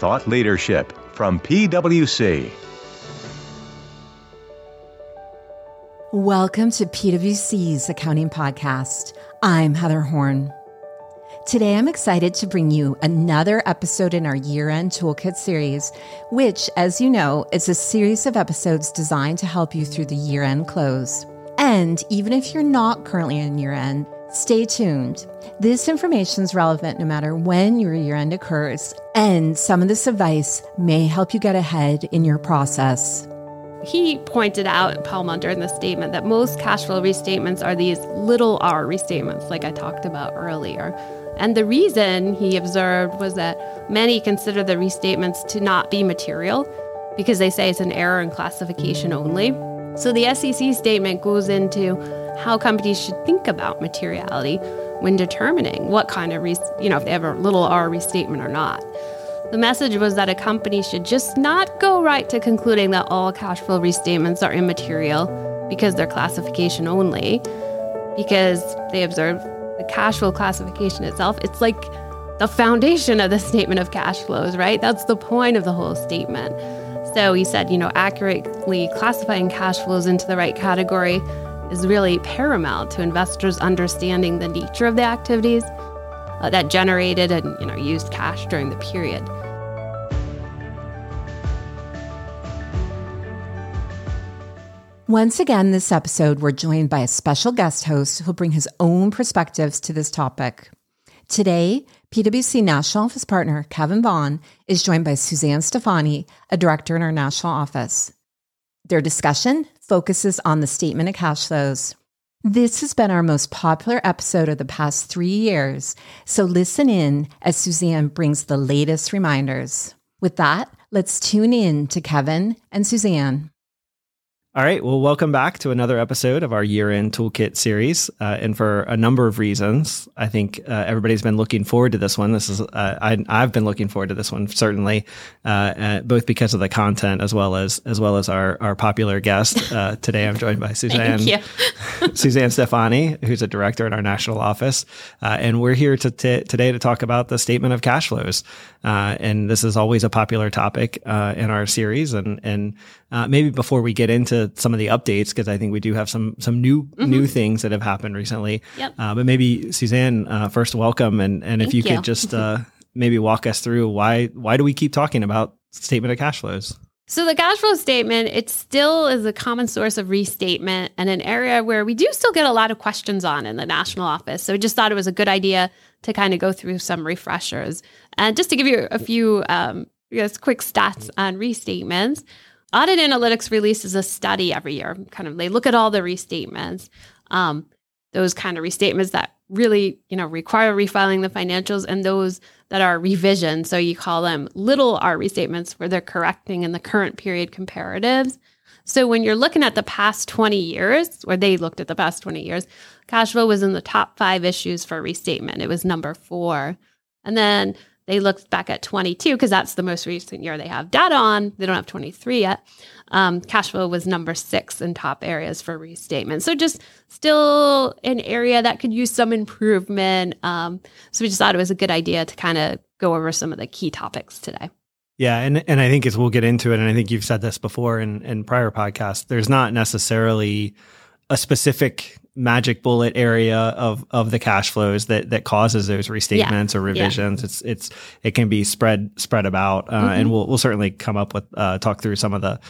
thought leadership from PwC. Welcome to PwC's Accounting Podcast. I'm Heather Horn. Today, I'm excited to bring you another episode in our year end toolkit series, which, as you know, is a series of episodes designed to help you through the year end close. And even if you're not currently in year end, stay tuned. This information is relevant no matter when your year end occurs, and some of this advice may help you get ahead in your process. He pointed out, Paul Munter, in the statement that most cash flow restatements are these little r restatements, like I talked about earlier. And the reason he observed was that many consider the restatements to not be material because they say it's an error in classification only. So the SEC statement goes into how companies should think about materiality when determining what kind of, you know, if they have a little r restatement or not. The message was that a company should just not go right to concluding that all cash flow restatements are immaterial because they're classification only, because they observed the cash flow classification itself, it's like the foundation of the statement of cash flows, right? That's the point of the whole statement. So he said, you know, accurately classifying cash flows into the right category is really paramount to investors understanding the nature of the activities uh, that generated and you know used cash during the period. Once again, this episode, we're joined by a special guest host who'll bring his own perspectives to this topic. Today, PwC National Office Partner Kevin Vaughn is joined by Suzanne Stephani, a director in our national office. Their discussion focuses on the statement of cash flows. This has been our most popular episode of the past three years, so listen in as Suzanne brings the latest reminders. With that, let's tune in to Kevin and Suzanne. All right. Well, welcome back to another episode of our year end toolkit series. Uh, and for a number of reasons, I think uh, everybody's been looking forward to this one. This is, uh, I, have been looking forward to this one, certainly, uh, uh, both because of the content as well as, as well as our, our popular guest. Uh, today, I'm joined by Suzanne, Suzanne Stephani, who's a director in our national office. and we're here to t- today to talk about the statement of cash flows. and this is always a popular topic in our series. And, and maybe before we get into some of the updates because I think we do have some some new mm-hmm. new things that have happened recently. Yep. Uh, but maybe Suzanne, uh, first welcome, and and if you, you, could just uh, maybe walk us through why why do we keep talking about statement of cash flows? So the cash flow statement, it still is a common source of restatement and an area where we do still get a lot of questions on in the national office. So we just thought it was a good idea to kind of go through some refreshers. And just to give you a few um, quick stats on restatements. Audit Analytics releases a study every year. Kind of, they look at all the restatements, um, those kind of restatements that really, you know, require refiling the financials, and those that are revision. So you call them little R restatements, where they're correcting in the current period comparatives. So when you're looking at the past 20 years, or they looked at the past 20 years, cash flow was in the top five issues for restatement. It was number four. And then they looked back at 22 because that's the most recent year they have data on. They don't have 23 yet. Um, cash flow was number six in top areas for restatement. So just still an area that could use some improvement. Um, so we just thought it was a good idea to kind of go over some of the key topics today. Yeah, and and I think as we'll get into it, and I think you've said this before in in prior podcasts, there's not necessarily a specific magic bullet area of of the cash flows that that causes those restatements yeah. or revisions. Yeah. It's it's it can be spread spread about, uh, mm-hmm. and we'll we'll certainly come up with uh, talk through some of the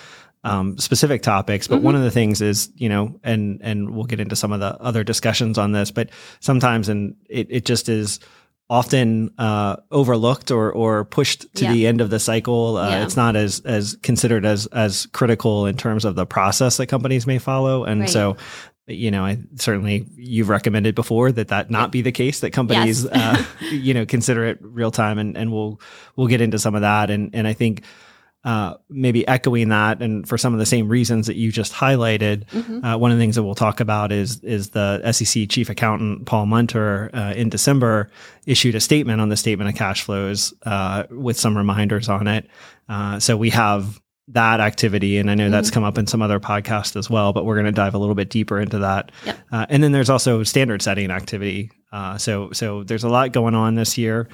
um, specific topics. But mm-hmm. one of the things is you know, and and we'll get into some of the other discussions on this. But sometimes, and it it just is often uh, overlooked or or pushed to yeah. the end of the cycle. Uh, yeah. It's not as as considered as as critical in terms of the process that companies may follow, and right. so you know, I certainly you've recommended before that that not be the case. That companies, yes. uh, you know, consider it real time, and and we'll we'll get into some of that. And and I think uh, maybe echoing that, and for some of the same reasons that you just highlighted, mm-hmm. uh, one of the things that we'll talk about is is the SEC chief accountant Paul Munter uh, in December issued a statement on the statement of cash flows uh, with some reminders on it. Uh, so we have that activity. And I know mm-hmm. that's come up in some other podcasts as well, but we're going to dive a little bit deeper into that. Yep. Uh, and then there's also standard setting activity. Uh, so, so there's a lot going on this year.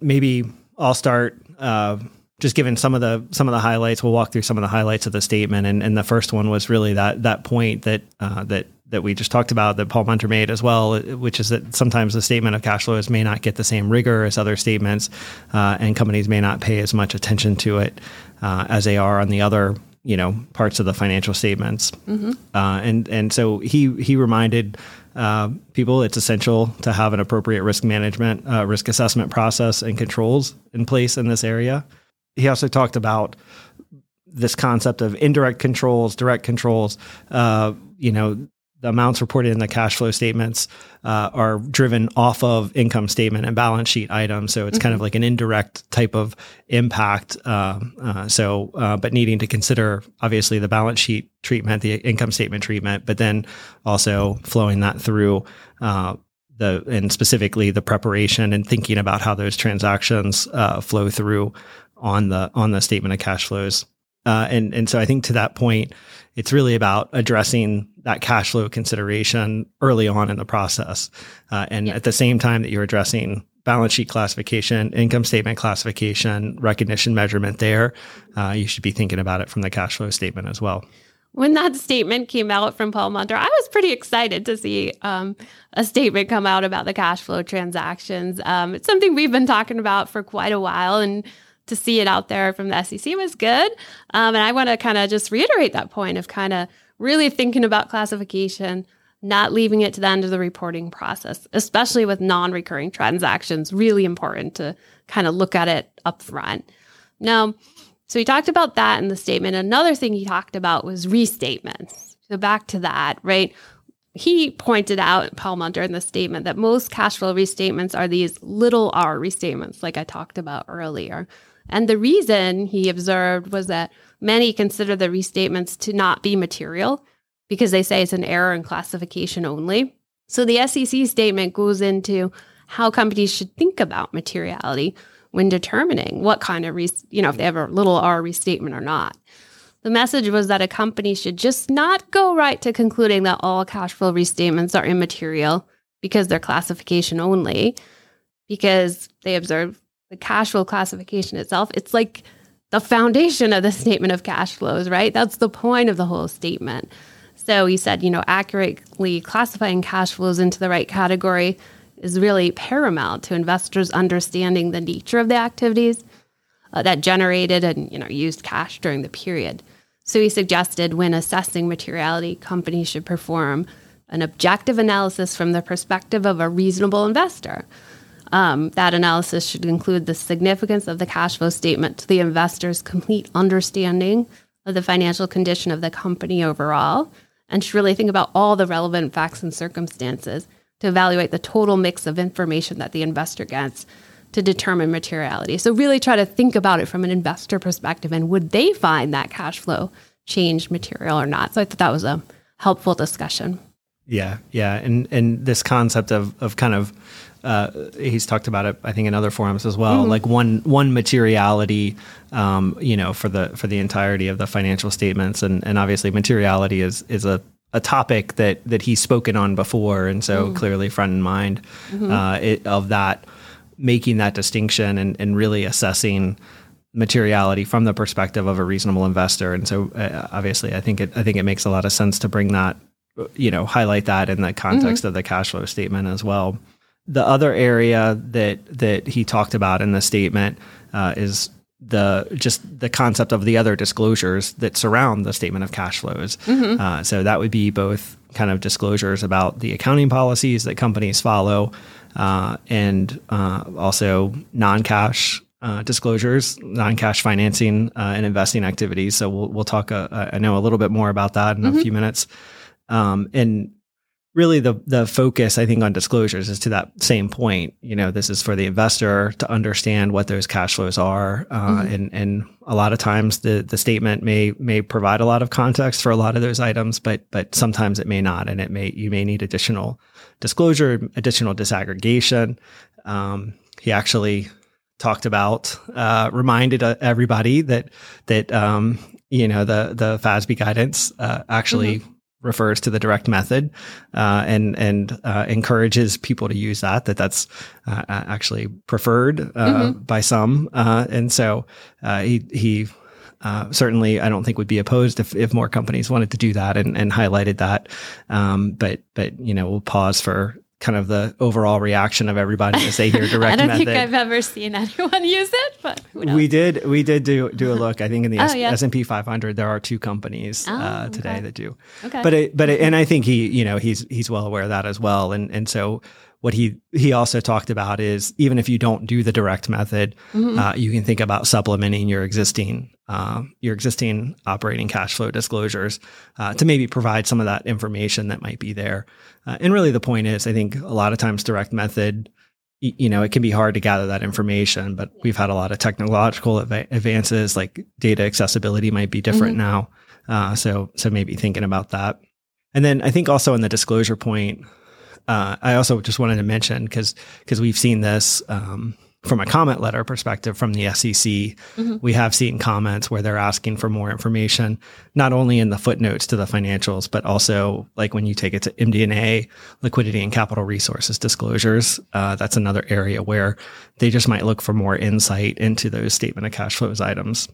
Maybe I'll start uh, just given some of the some of the highlights, we'll walk through some of the highlights of the statement. And, and the first one was really that that point that uh, that that we just talked about that Paul Munter made as well, which is that sometimes the statement of cash flows may not get the same rigor as other statements, uh, and companies may not pay as much attention to it uh, as they are on the other you know parts of the financial statements. Mm-hmm. Uh, and and so he he reminded uh, people it's essential to have an appropriate risk management, uh, risk assessment process, and controls in place in this area he also talked about this concept of indirect controls, direct controls. Uh, you know, the amounts reported in the cash flow statements uh, are driven off of income statement and balance sheet items. So it's mm-hmm. kind of mm-hmm. like an indirect type of impact. Uh, uh, so, uh, but needing to consider obviously the balance sheet treatment, the income statement treatment, but then also flowing that through. Uh, the, and specifically the preparation and thinking about how those transactions uh, flow through on the on the statement of cash flows. Uh, and and so I think to that point, it's really about addressing that cash flow consideration early on in the process, uh, and yeah. at the same time that you're addressing balance sheet classification, income statement classification, recognition measurement. There, uh, you should be thinking about it from the cash flow statement as well. When that statement came out from Paul Munter, I was pretty excited to see um, a statement come out about the cash flow transactions. Um, it's something we've been talking about for quite a while, and to see it out there from the SEC was good. Um, and I want to kind of just reiterate that point of kind of really thinking about classification, not leaving it to the end of the reporting process, especially with non recurring transactions. Really important to kind of look at it up front. Now, so he talked about that in the statement. Another thing he talked about was restatements. So back to that, right? He pointed out, Paul Munter, in the statement that most cash flow restatements are these little r restatements, like I talked about earlier. And the reason he observed was that many consider the restatements to not be material because they say it's an error in classification only. So the SEC statement goes into how companies should think about materiality when determining what kind of, you know, if they have a little r restatement or not. The message was that a company should just not go right to concluding that all cash flow restatements are immaterial because they're classification only, because they observe the cash flow classification itself, it's like the foundation of the statement of cash flows, right? That's the point of the whole statement. So he said, you know, accurately classifying cash flows into the right category is really paramount to investors understanding the nature of the activities uh, that generated and you know used cash during the period. So he suggested when assessing materiality, companies should perform an objective analysis from the perspective of a reasonable investor. Um, that analysis should include the significance of the cash flow statement to the investor's complete understanding of the financial condition of the company overall, and should really think about all the relevant facts and circumstances to evaluate the total mix of information that the investor gets to determine materiality. So, really try to think about it from an investor perspective and would they find that cash flow change material or not? So, I thought that was a helpful discussion. Yeah, yeah, and and this concept of of kind of uh, he's talked about it, I think, in other forums as well. Mm-hmm. Like one one materiality, um, you know, for the for the entirety of the financial statements, and and obviously materiality is is a a topic that that he's spoken on before, and so mm-hmm. clearly front in mind mm-hmm. uh, it, of that making that distinction and and really assessing materiality from the perspective of a reasonable investor. And so, uh, obviously, I think it I think it makes a lot of sense to bring that, you know, highlight that in the context mm-hmm. of the cash flow statement as well. The other area that that he talked about in the statement uh, is the just the concept of the other disclosures that surround the statement of cash flows. Mm-hmm. Uh, so that would be both kind of disclosures about the accounting policies that companies follow, uh, and uh, also non-cash uh, disclosures, non-cash financing uh, and investing activities. So we'll we'll talk. Uh, I know a little bit more about that in mm-hmm. a few minutes. Um, and really the the focus I think on disclosures is to that same point. You know, this is for the investor to understand what those cash flows are, uh, mm-hmm. and and a lot of times the the statement may may provide a lot of context for a lot of those items, but but sometimes it may not, and it may you may need additional disclosure, additional disaggregation. Um, he actually talked about uh, reminded uh, everybody that that um, you know the the FASB guidance uh, actually. Mm-hmm refers to the direct method uh, and and uh, encourages people to use that. That that's uh, actually preferred mm-hmm. by some, and so he he. certainly, I don't think would be opposed if, if more companies wanted to do that and, and highlighted that. Um, but but you know we'll pause for kind of the overall reaction of everybody as they hear direct method. I don't method. think I've ever seen anyone use it, but we did we did do do a look. I think in the oh, S and P 500 there are two companies oh, uh, today okay. that do. Okay. But it, but it, and I think he you know he's he's well aware of that as well. And and so what he he also talked about is even if you don't do the direct method, mm-hmm. uh, you can think about supplementing your existing uh, your existing operating cash flow disclosures uh, to maybe provide some of that information that might be there. Uh, and really, the point is, I think a lot of times direct method, y- you know, it can be hard to gather that information. But we've had a lot of technological av- advances, like data accessibility might be different mm-hmm. now. Uh, so so maybe thinking about that. And then I think also in the disclosure point, uh, I also just wanted to mention because because we've seen this um, from a comment letter perspective from the SEC. Mm-hmm. We have seen comments where they're asking for more information, not only in the footnotes to the financials, but also like when you take it to MD&A, liquidity and capital resources disclosures. Uh, that's another area where they just might look for more insight into those statement of cash flows items.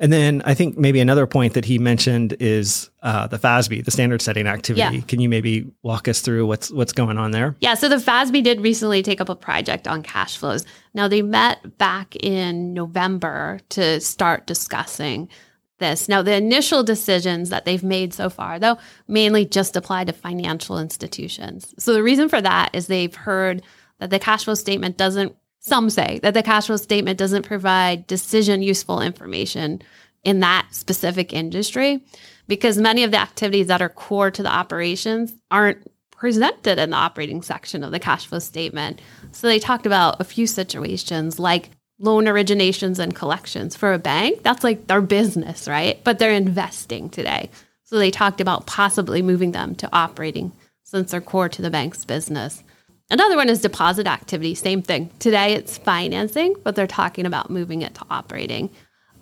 And then I think maybe another point that he mentioned is uh, the FASB, the standard setting activity. Yeah. Can you maybe walk us through what's what's going on there? Yeah, so the FASB did recently take up a project on cash flows. Now they met back in November to start discussing this. Now the initial decisions that they've made so far, though, mainly just apply to financial institutions. So the reason for that is they've heard that the cash flow statement doesn't some say that the cash flow statement doesn't provide decision useful information in that specific industry because many of the activities that are core to the operations aren't presented in the operating section of the cash flow statement. So they talked about a few situations like loan originations and collections for a bank. That's like their business, right? But they're investing today. So they talked about possibly moving them to operating since they're core to the bank's business. Another one is deposit activity, same thing. Today it's financing, but they're talking about moving it to operating.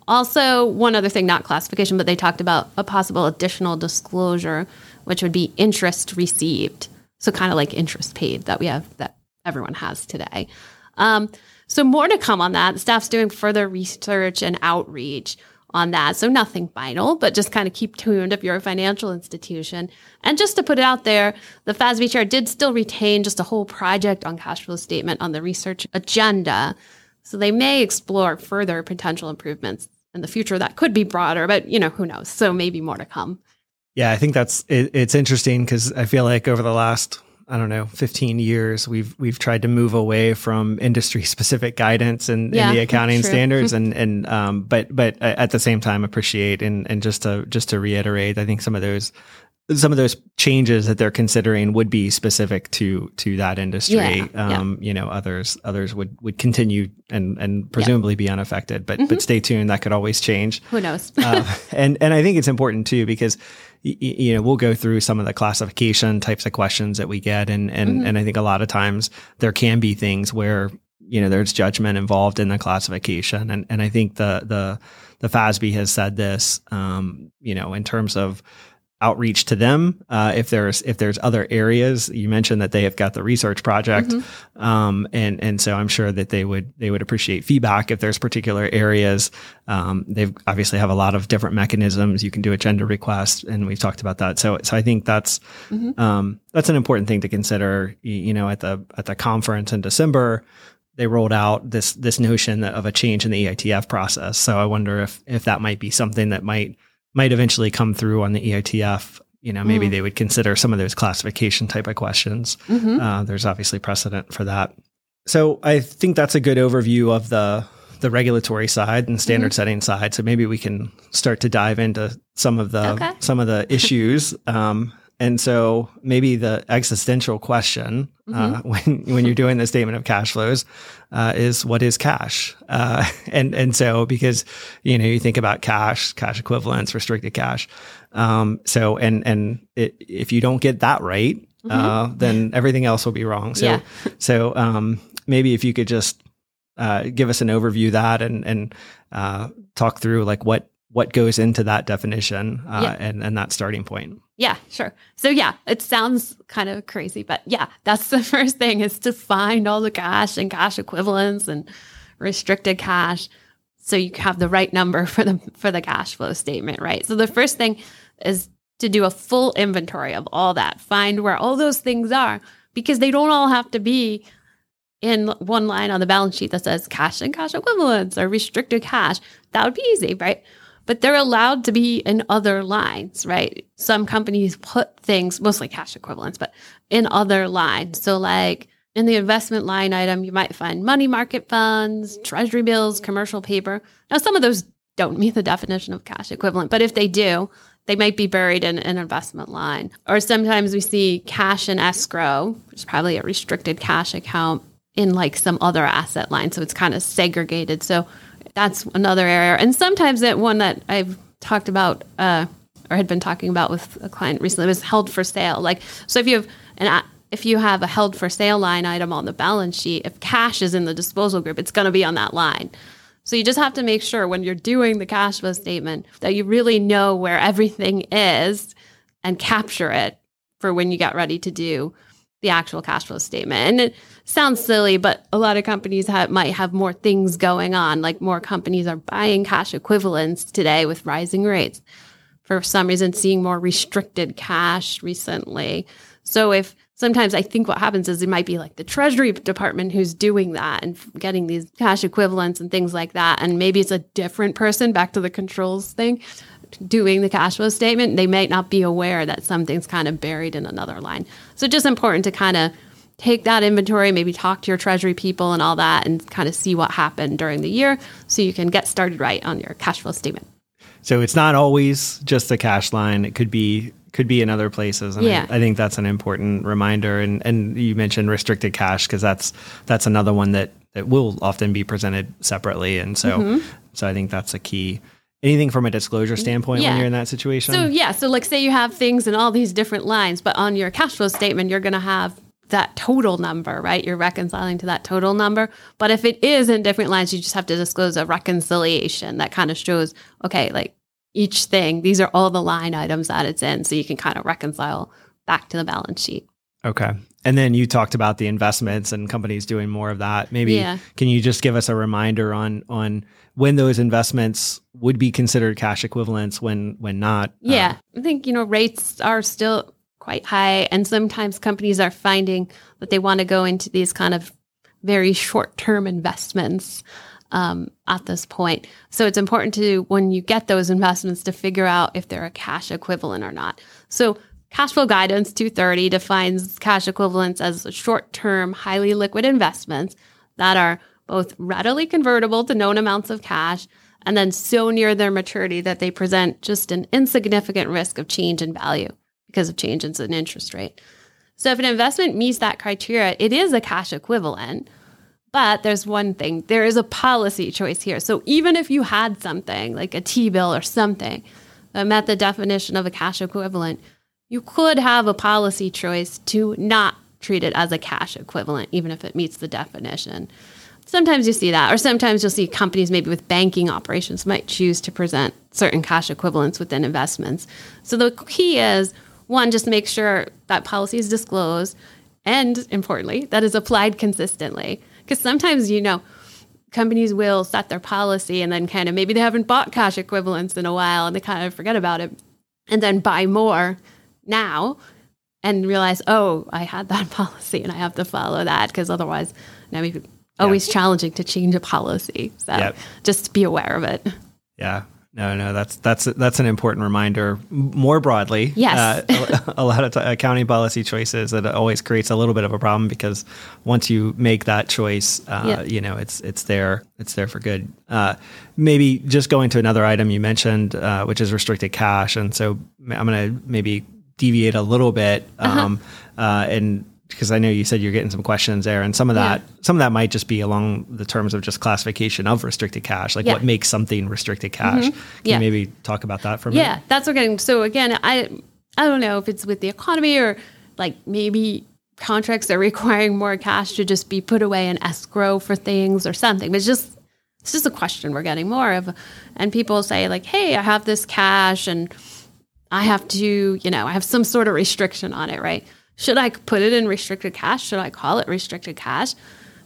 Also, one other thing, not classification, but they talked about a possible additional disclosure, which would be interest received. So, kind of like interest paid that we have, that everyone has today. Um, so, more to come on that. Staff's doing further research and outreach on that. So nothing final, but just kind of keep tuned if you're a financial institution. And just to put it out there, the FASB chair did still retain just a whole project on cash flow statement on the research agenda. So they may explore further potential improvements in the future that could be broader, but you know, who knows? So maybe more to come. Yeah, I think that's it, it's interesting because I feel like over the last I don't know, 15 years, we've we've tried to move away from industry specific guidance and, yeah, the accounting standards and and um but but at the same time appreciate and and just to just to reiterate, I think some of those some of those changes that they're considering would be specific to to that industry. Yeah, um, yeah. You know, others others would would continue and and presumably yeah. be unaffected. But mm-hmm. but stay tuned. That could always change. Who knows? uh, and and I think it's important too because you know we'll go through some of the classification types of questions that we get, and and mm-hmm. and I think a lot of times there can be things where you know there's judgment involved in the classification, and and I think the the the FASB has said this, um, you know, in terms of outreach to them uh, if there's if there's other areas. You mentioned that they have got the research project mm-hmm. um, and and so I'm sure that they would they would appreciate feedback if there's particular areas. Um, they obviously have a lot of different mechanisms. You can do agenda requests and we've talked about that. So so I think that's mm-hmm. um, that's an important thing to consider. You know at the at the conference in December they rolled out this this notion of a change in the EITF process. So I wonder if if that might be something that might might eventually come through on the EITF, you know, maybe mm. they would consider some of those classification type of questions. Mm-hmm. Uh, there's obviously precedent for that. So I think that's a good overview of the the regulatory side and standard mm-hmm. setting side. So maybe we can start to dive into some of the okay. some of the issues. Um, and so maybe the existential question uh, mm-hmm. when when you're doing the statement of cash flows uh, is what is cash? Uh, and and so because you know you think about cash, cash equivalents, restricted cash. Um, so and and it, if you don't get that right, mm-hmm. Uh, then everything else will be wrong. So yeah. so um, maybe if you could just uh, give us an overview of that and and uh, talk through like what what goes into that definition uh, Yeah. and and that starting point. Yeah, sure. So yeah, it sounds kind of crazy, but yeah, that's the first thing is to find all the cash and cash equivalents and restricted cash so you have the right number for the for the cash flow statement, right? So the first thing is to do a full inventory of all that. Find where all those things are because they don't all have to be in one line on the balance sheet that says cash and cash equivalents or restricted cash. That would be easy, right? But they're allowed to be in other lines, right? Some companies put things, mostly cash equivalents, but in other lines. So, like in the investment line item, you might find money market funds, treasury bills, commercial paper. Now, some of those don't meet the definition of cash equivalent, but if they do, they might be buried in an investment line. Or sometimes we see cash in escrow, which is probably a restricted cash account in like some other asset line. So it's kind of segregated. So that's another area. And sometimes that one that I've talked about uh, or had been talking about with a client recently was held for sale. Like, so if you have an if you have a held for sale line item on the balance sheet, if cash is in the disposal group, it's going to be on that line. So you just have to make sure when you're doing the cash flow statement that you really know where everything is and capture it for when you get ready to do the actual cash flow statement. And it sounds silly, but a lot of companies have, might have more things going on. Like more companies are buying cash equivalents today with rising rates. For some reason, seeing more restricted cash recently. So if sometimes I think what happens is it might be like the Treasury Department who's doing that and getting these cash equivalents and things like that. And maybe it's a different person, back to the controls thing, doing the cash flow statement. They might not be aware that something's kind of buried in another line. So just important to kind of take that inventory, maybe talk to your Treasury people and all that, and kind of see what happened during the year so you can get started right on your cash flow statement. So it's not always just the cash line. It could be could be in other places. And Yeah. I, I think that's an important reminder. And and you mentioned restricted cash because that's that's another one that that will often be presented separately. And so Mm-hmm. so I think that's a key. Anything from a disclosure standpoint when you're in that situation. So yeah, so like say you have things in all these different lines, but on your cash flow statement, you're going to have that total number, right? You're reconciling to that total number. But if it is in different lines, you just have to disclose a reconciliation that kind of shows, okay, like each thing, these are all the line items that it's in. So you can kind of reconcile back to the balance sheet. Okay. And then you talked about the investments and companies doing more of that. Maybe Yeah. can you just give us a reminder on on when those investments would be considered cash equivalents when when not? Yeah, I think you know rates are still quite high, and sometimes companies are finding that they want to go into these kind of very short-term investments um, at this point. So it's important to when you get those investments to figure out if they're a cash equivalent or not. So cash flow guidance 230 defines cash equivalents as short-term, highly liquid investments that are both readily convertible to known amounts of cash and then so near their maturity that they present just an insignificant risk of change in value because of changes in interest rate. So if an investment meets that criteria, it is a cash equivalent. But there's one thing there is a policy choice here. So even if you had something like a T bill or something that met the definition of a cash equivalent, you could have a policy choice to not treat it as a cash equivalent, even if it meets the definition. Sometimes you see that, or sometimes you'll see companies maybe with banking operations might choose to present certain cash equivalents within investments. So the key is one, just make sure that policy is disclosed, and importantly, that is applied consistently. Because sometimes, you know, companies will set their policy and then kind of maybe they haven't bought cash equivalents in a while and they kind of forget about it and then buy more now and realize, oh, I had that policy and I have to follow that because otherwise, now maybe always challenging to change a policy. So Yep. just be aware of it. Yeah. No, no, that's that's that's an important reminder. More broadly, Yes. uh, a, a lot of t- accounting policy choices that always creates a little bit of a problem because once you make that choice, uh, Yeah. you know it's it's there, it's there for good. Uh, maybe just going to another item you mentioned, uh, which is restricted cash, and so I'm going to maybe deviate a little bit, Uh-huh. um, uh, and because I know you said you're getting some questions there, and some of that, some of that might just be along the terms of just classification of restricted cash, like Yeah. what makes something restricted cash. Can Yeah. you maybe talk about that for a minute? Yeah, that's what we're getting. So again, I I don't know if it's with the economy or like maybe contracts are requiring more cash to just be put away in escrow for things or something. But it's just This is a question we're getting more of. And people say, like, hey, I have this cash and I have to, you know, I have some sort of restriction on it, right? Should I put it in restricted cash? Should I call it restricted cash?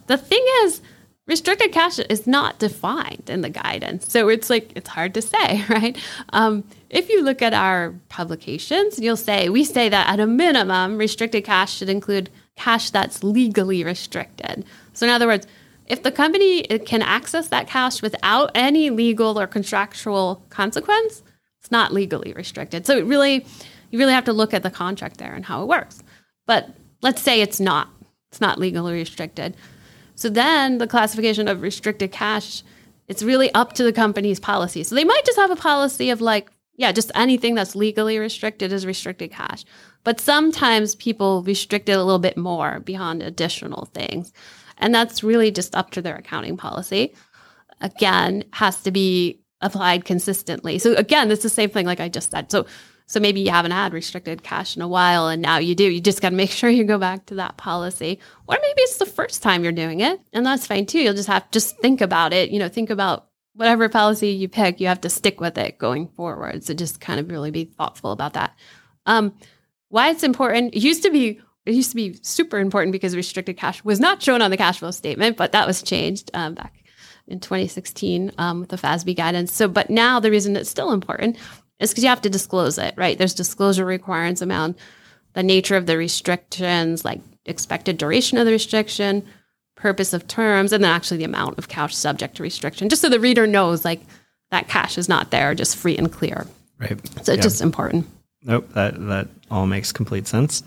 The thing is, restricted cash is not defined in the guidance. So it's like, it's hard to say, right? Um, if you look at our publications, you'll say, we say that at a minimum, restricted cash should include cash that's legally restricted. So, in other words, if the company can access that cash without any legal or contractual consequence, it's not legally restricted. So, it really, you really have to look at the contract there and how it works. But let's say it's not, it's not legally restricted. So then the classification of restricted cash, it's really up to the company's policy. So they might just have a policy of like, yeah, just anything that's legally restricted is restricted cash. But sometimes people restrict it a little bit more beyond additional things. And that's really just up to their accounting policy. Again, has to be applied consistently. So again, it's the same thing like I just said. So so maybe you haven't had restricted cash in a while and now you do. You just got to make sure you go back to that policy. Or maybe it's the first time you're doing it and that's fine too. You'll just have to just think about it, you know, think about whatever policy you pick, you have to stick with it going forward. So just kind of really be thoughtful about that. Um, why it's important, it used to be it used to be super important because restricted cash was not shown on the cash flow statement, but that was changed um, back in 2016 um, with the FASB guidance. So, but now the reason it's still important is because you have to disclose it, right? There's disclosure requirements around the nature of the restrictions, like expected duration of the restriction, purpose of terms, and then actually the amount of cash subject to restriction, just so the reader knows like that cash is not there, just free and clear. Right. So it's just important. Nope. That that all makes complete sense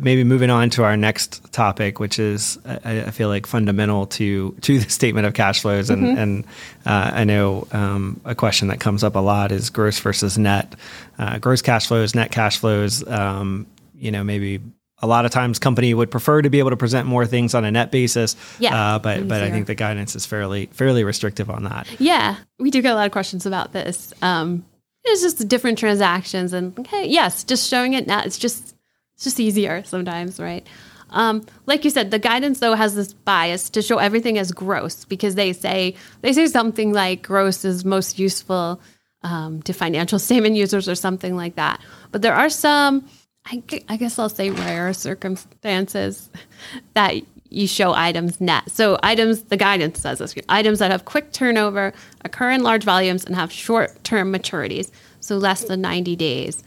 maybe moving on to our next topic, which is I, I, feel like fundamental to to the statement of cash flows, and mm-hmm. and uh, I know um, a question that comes up a lot is gross versus net, uh, gross cash flows, net cash flows. Um, you know, maybe a lot of times company would prefer to be able to present more things on a net basis. Yeah, uh, but easier. but I think the guidance is fairly fairly restrictive on that. Yeah, we do get a lot of questions about this. Um, it's just different transactions, and okay, yes, just showing it net. It's just it's just easier sometimes, right? Um, like you said, the guidance though has this bias to show everything as gross because they say they say something like gross is most useful um, to financial statement users or something like that. But there are some, I, I guess I'll say rare circumstances that you show items net. So items, the guidance says this, items that have quick turnover, occur in large volumes, and have short-term maturities, so less than 90 days.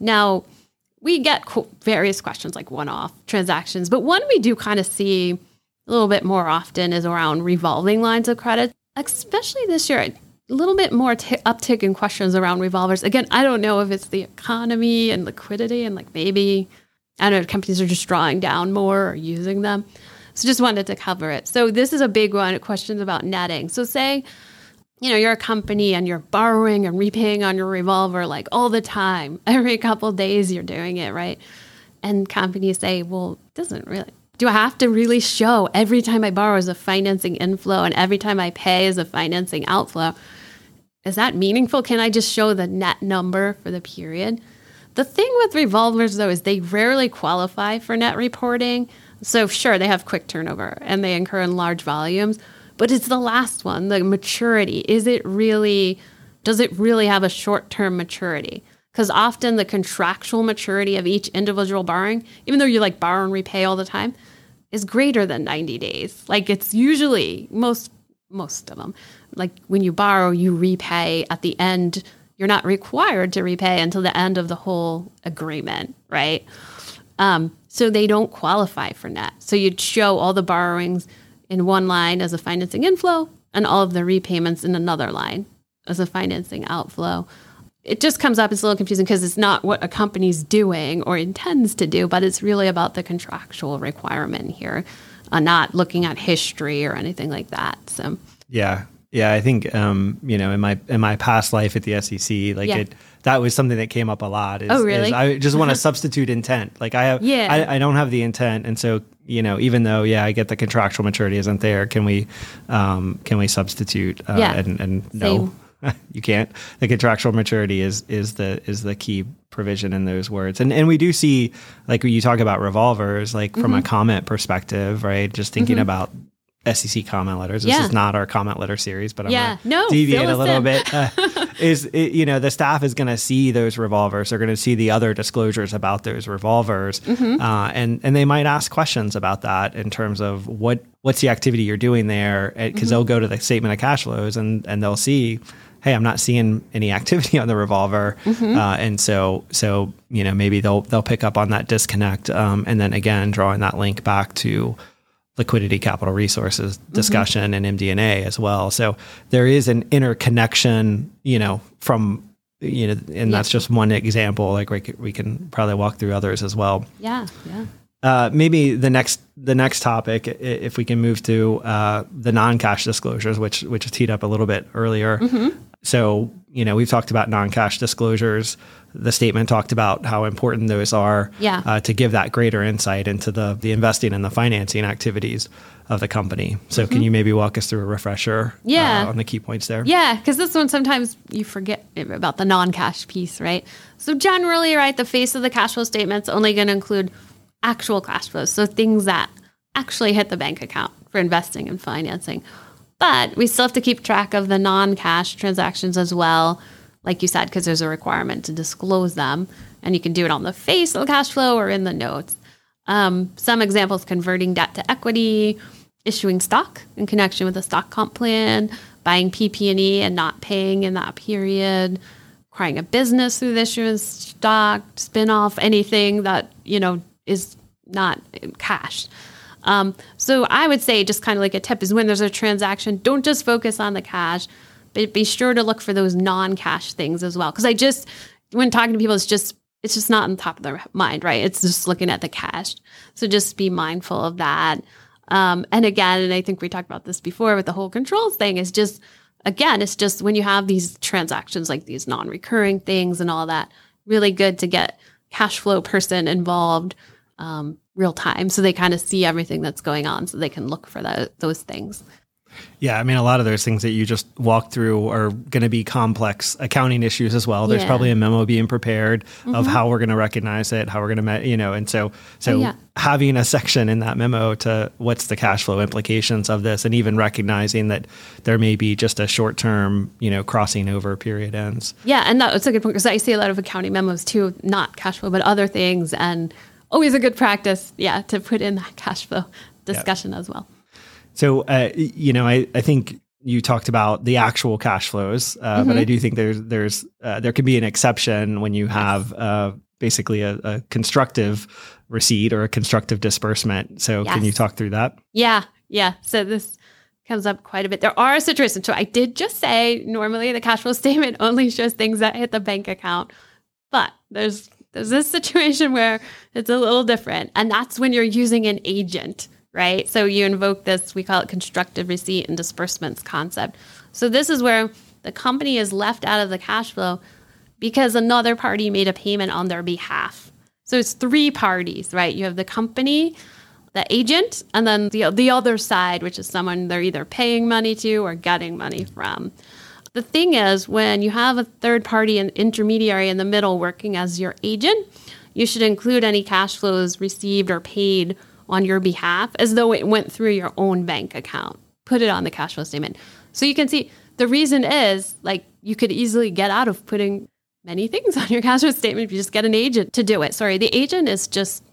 Now, we get various questions like one off transactions, but one we do kind of see a little bit more often is around revolving lines of credit, especially this year. A little bit more t- uptick in questions around revolvers. Again, I don't know if it's the economy and liquidity, and like maybe, I don't know, companies are just drawing down more or using them. So just wanted to cover it. So this is a big one questions about netting. So, say, you know, you're a company and you're borrowing and repaying on your revolver like all the time. Every couple days you're doing it, right? And companies say, well, doesn't really do I have to really show every time I borrow is a financing inflow and every time I pay is a financing outflow? Is that meaningful? Can I just show the net number for the period? The thing with revolvers though is they rarely qualify for net reporting. So sure, they have quick turnover and they incur in large volumes, but it's the last one, the maturity. Is it really, does it really have a short term maturity? Because often the contractual maturity of each individual borrowing, even though you like borrow and repay all the time, is greater than 90 days. Like it's usually most most of them. Like when you borrow, you repay at the end. You're not required to repay until the end of the whole agreement, right? Um, so they don't qualify for net. So you'd show all the borrowings in one line as a financing inflow and all of the repayments in another line as a financing outflow. It just comes up, it's a little confusing because it's not what a company's doing or intends to do, but it's really about the contractual requirement here, uh, not looking at history or anything like that. So, yeah, yeah, I think um, you know in my in my past life at the SEC, like yeah. it that was something that came up a lot. Is, oh, really? I just want to substitute intent. Like I have, yeah, I, I, don't have the intent, and so you know, even though yeah, I get the contractual maturity isn't there, can we um, can we substitute? Uh, yeah, and and no, you can't. The contractual maturity is is the is the key provision in those words. And and we do see like when you talk about revolvers, like from mm-hmm. a comment perspective, right? Just thinking mm-hmm. about SEC comment letters. This Yeah. is not our comment letter series, but I'm Yeah. gonna No, deviate a little in. bit. Uh, is it, you know the staff is going to see those revolvers. They're going to see the other disclosures about those revolvers, Mm-hmm. uh, and and they might ask questions about that in terms of what what's the activity you're doing there, because Mm-hmm. they'll go to the statement of cash flows and and they'll see. Hey, I'm not seeing any activity on the revolver, Mm-hmm. uh, and so so you know maybe they'll they'll pick up on that disconnect, um, and then again drawing that link back to liquidity capital resources discussion and MD&A as well. So there is an interconnection, you know, from you know, and that's just one example. Like we can, we can probably walk through others as well. Yeah, yeah. Uh, maybe the next the next topic, if we can move to uh, the non-cash disclosures, which which is teed up a little bit earlier. So you know we've talked about non-cash disclosures. The statement talked about how important those are Yeah. uh, to give that greater insight into the the investing and the financing activities of the company. So can you maybe walk us through a refresher Mm-hmm. Yeah. uh, on the key points there? Yeah, because this one sometimes you forget about the non-cash piece, right? So generally, right, the face of the cash flow statement's only going to include actual cash flows, so things that actually hit the bank account for investing and financing. But we still have to keep track of the non-cash transactions as well, like you said, because there's a requirement to disclose them, and you can do it on the face of the cash flow or in the notes. Um, some examples converting debt to equity, issuing stock in connection with a stock comp plan, buying PP&E and not paying in that period, acquiring a business through the issuance stock, spin-off, anything that, you know, is not cash. Um, so I would say just kind of like a tip is when there's a transaction, don't just focus on the cash, but be sure to look for those non-cash things as well. Because I just when talking to people, it's just it's just not on top of their mind, right? It's just looking at the cash. So just be mindful of that. Um, and again, and I think we talked about this before with the whole controls thing, is just again, it's just when you have these transactions like these non-recurring things and all that, really good to get cash flow person involved um, real time so they kind of see everything that's going on so they can look for tho- those things. Yeah, I mean, a lot of those things that you just walked through are going to be complex accounting issues as well. There's Yeah. probably a memo being prepared of mm-hmm. how we're going to recognize it, how we're going to, you know, and so so Oh, yeah. having a section in that memo to what's the cash flow implications of this, and even recognizing that there may be just a short term, you know, crossing over period ends. Yeah, and that's a good point because I see a lot of accounting memos too, not cash flow, but other things, and always a good practice, yeah, to put in that cash flow discussion as well. So, uh, you know, I, I think you talked about the actual cash flows, uh, Mm-hmm. but I do think there's there's uh, there can be an exception when you have uh, basically a, a constructive receipt or a constructive disbursement. So, can you talk through that? Yeah, yeah. So this comes up quite a bit. There are situations. So I did just say normally the cash flow statement only shows things that hit the bank account, but there's there's this situation where it's a little different, and that's when you're using an agent, right? So you invoke this we call it constructive receipt and disbursements concept. So this is where the company is left out of the cash flow because another party made a payment on their behalf. So it's three parties, right? You have the company, the agent, and then the the other side, which is someone they're either paying money to or getting money from. The thing is, when you have a third party and intermediary in the middle working as your agent, you should include any cash flows received or paid on your behalf as though it went through your own bank account. Put it on the cash flow statement. So you can see the reason is like you could easily get out of putting many things on your cash flow statement if you just get an agent to do it. Sorry, the agent is just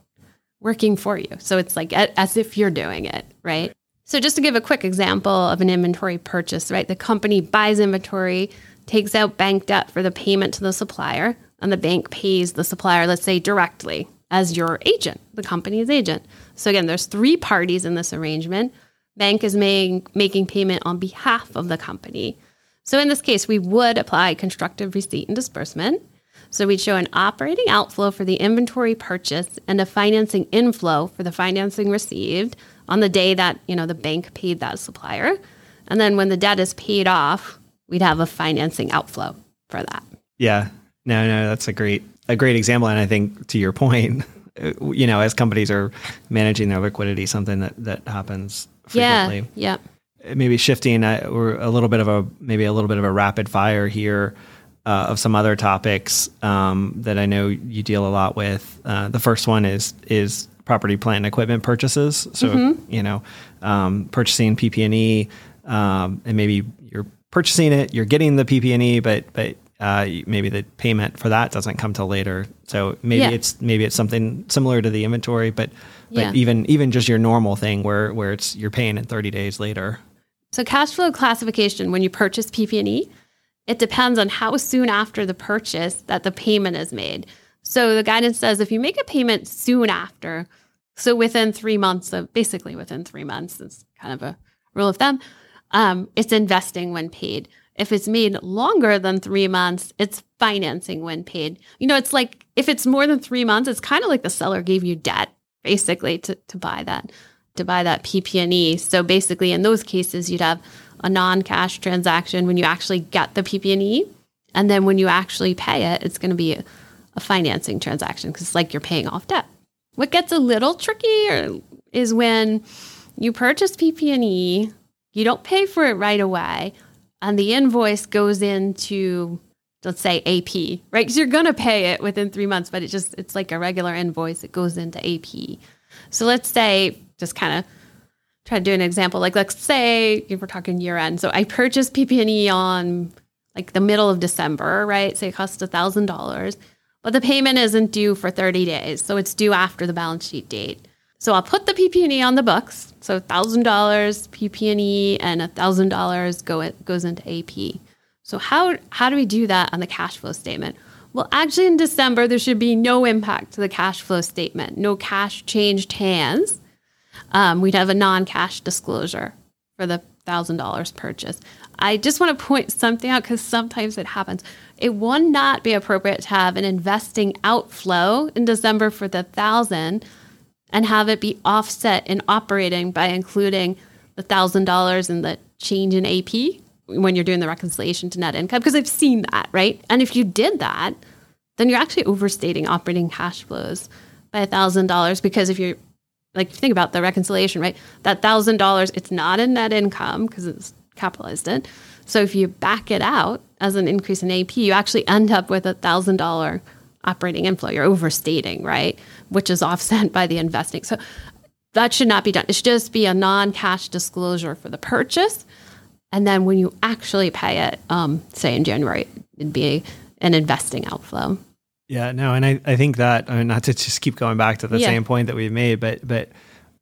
working for you. So it's like as if you're doing it, right? So just to give a quick example of an inventory purchase, right? The company buys inventory, takes out bank debt for the payment to the supplier, and the bank pays the supplier, let's say directly as your agent, the company's agent. So again, there's three parties in this arrangement. Bank is making making payment on behalf of the company. So in this case, we would apply constructive receipt and disbursement. So we'd show an operating outflow for the inventory purchase and a financing inflow for the financing received on the day that, you know, the bank paid that supplier. And then when the debt is paid off, we'd have a financing outflow for that. Yeah, no, no, that's a great a great example, and I think to your point, you know, as companies are managing their liquidity, something that that happens frequently. Yeah. Yeah. maybe shifting uh, or a little bit of a maybe a little bit of a rapid fire here uh, of some other topics um, that I know you deal a lot with. Uh, the first one is is property, plant, and equipment purchases. So Mm-hmm. you know, um, purchasing PP&E, um, and maybe you're purchasing it, you're getting the PP&E, but but uh, maybe the payment for that doesn't come till later. So maybe Yeah. it's maybe it's something similar to the inventory, but but Yeah. even even just your normal thing where where it's you're paying in 30 days later. So cash flow classification when you purchase PP&E, it depends on how soon after the purchase that the payment is made. So the guidance says if you make a payment soon after, so within three months of basically within three months, it's kind of a rule of thumb. Um, it's investing when paid. If it's made longer than three months, it's financing when paid. You know, it's like if it's more than three months, it's kind of like the seller gave you debt basically to, to buy that to buy that PP&E. So basically, in those cases, you'd have a non-cash transaction when you actually get the PP&E, and then when you actually pay it, it's going to be a, a financing transaction because it's like you're paying off debt. What gets a little trickier is when you purchase PP&E, you don't pay for it right away, and the invoice goes into let's say AP, right? Because you're gonna pay it within three months, but it just it's like a regular invoice. It goes into AP. So let's say just kind of try to do an example. Like let's say we're talking year end. So I purchased PP&E on like the middle of December, right? Say it costs a thousand dollars, but the payment isn't due for 30 days. So it's due after the balance sheet date. So I'll put the PP&E on the books. So thousand dollars PP&E and a thousand dollars go goes into AP. So how how do we do that on the cash flow statement? Well, actually in December there should be no impact to the cash flow statement. No cash changed hands. Um, we'd have a non-cash disclosure for the thousand dollars purchase. I just want to point something out because sometimes it happens. It would not be appropriate to have an investing outflow in December for the thousand and have it be offset in operating by including the thousand dollars in the change in AP when you're doing the reconciliation to net income because I've seen that, right? And if you did that, then you're actually overstating operating cash flows by a thousand dollars because if you're like think about the reconciliation, right? That thousand dollars, it's not in net income because it's capitalized it. So if you back it out as an increase in AP, you actually end up with a thousand dollar operating inflow. You're overstating, right? Which is offset by the investing. So that should not be done. It should just be a non-cash disclosure for the purchase. And then when you actually pay it, um, say in January, it'd be an investing outflow. Yeah, no, and I, I think that I mean, not to just keep going back to the Yeah. same point that we've made, but but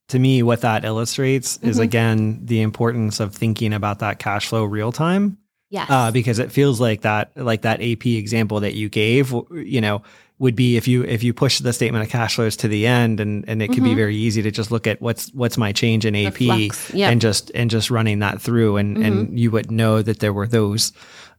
to me, what that illustrates is Mm-hmm. again the importance of thinking about that cash flow real time, Yes. uh, because it feels like that like that AP example that you gave, you know, would be if you if you push the statement of cash flows to the end, and and it could be very easy to just look at what's what's my change in AP Mm-hmm. yep. and just and just running that through, and Mm-hmm. and you would know that there were those.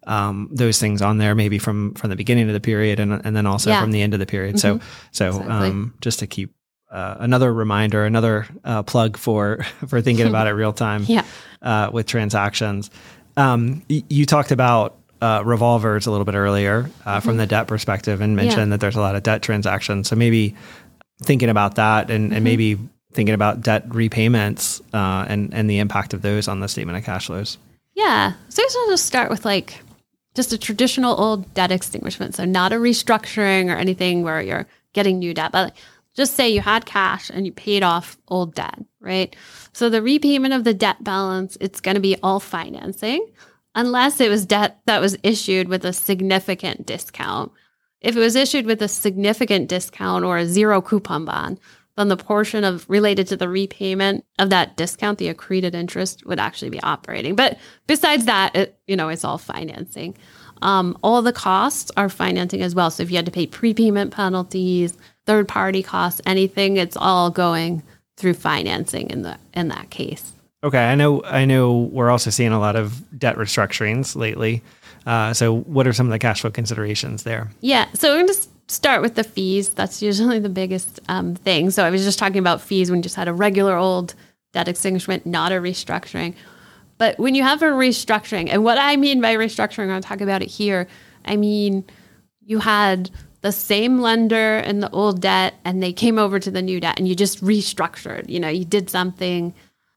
Um, those things on there maybe from from the beginning of the period and and then also Yeah. from the end of the period. So so Exactly. um, just to keep uh, another reminder, another uh, plug for for thinking about it real time Yeah. uh, with transactions. Um, y- you talked about uh, revolvers a little bit earlier uh, Mm-hmm. from the debt perspective and mentioned that there's a lot of debt transactions. So maybe thinking about that and, Mm-hmm. and maybe thinking about debt repayments uh, and and the impact of those on the statement of cash flows. Yeah. So I just want to start with like just a traditional old debt extinguishment. So not a restructuring or anything where you're getting new debt, but just say you had cash and you paid off old debt, right? So the repayment of the debt balance, it's going to be all financing unless it was debt that was issued with a significant discount. If it was issued with a significant discount or a zero coupon bond, then the portion of related to the repayment of that discount, the accreted interest, would actually be operating. But besides that, it, you know, it's all financing. Um, all the costs are financing as well. So if you had to pay prepayment penalties, third party costs, anything, it's all going through financing in the in that case. Okay, I know. I know. We're also seeing a lot of debt restructurings lately. Uh, so, what are some of the cash flow considerations there? Yeah. So we're going to start with the fees. That's usually the biggest um, thing. So I was just talking about fees when you just had a regular old debt extinguishment, not a restructuring. But when you have a restructuring, and what I mean by restructuring, I'll talk about it here. I mean, you had the same lender in the old debt and they came over to the new debt and you just restructured. You know, you did something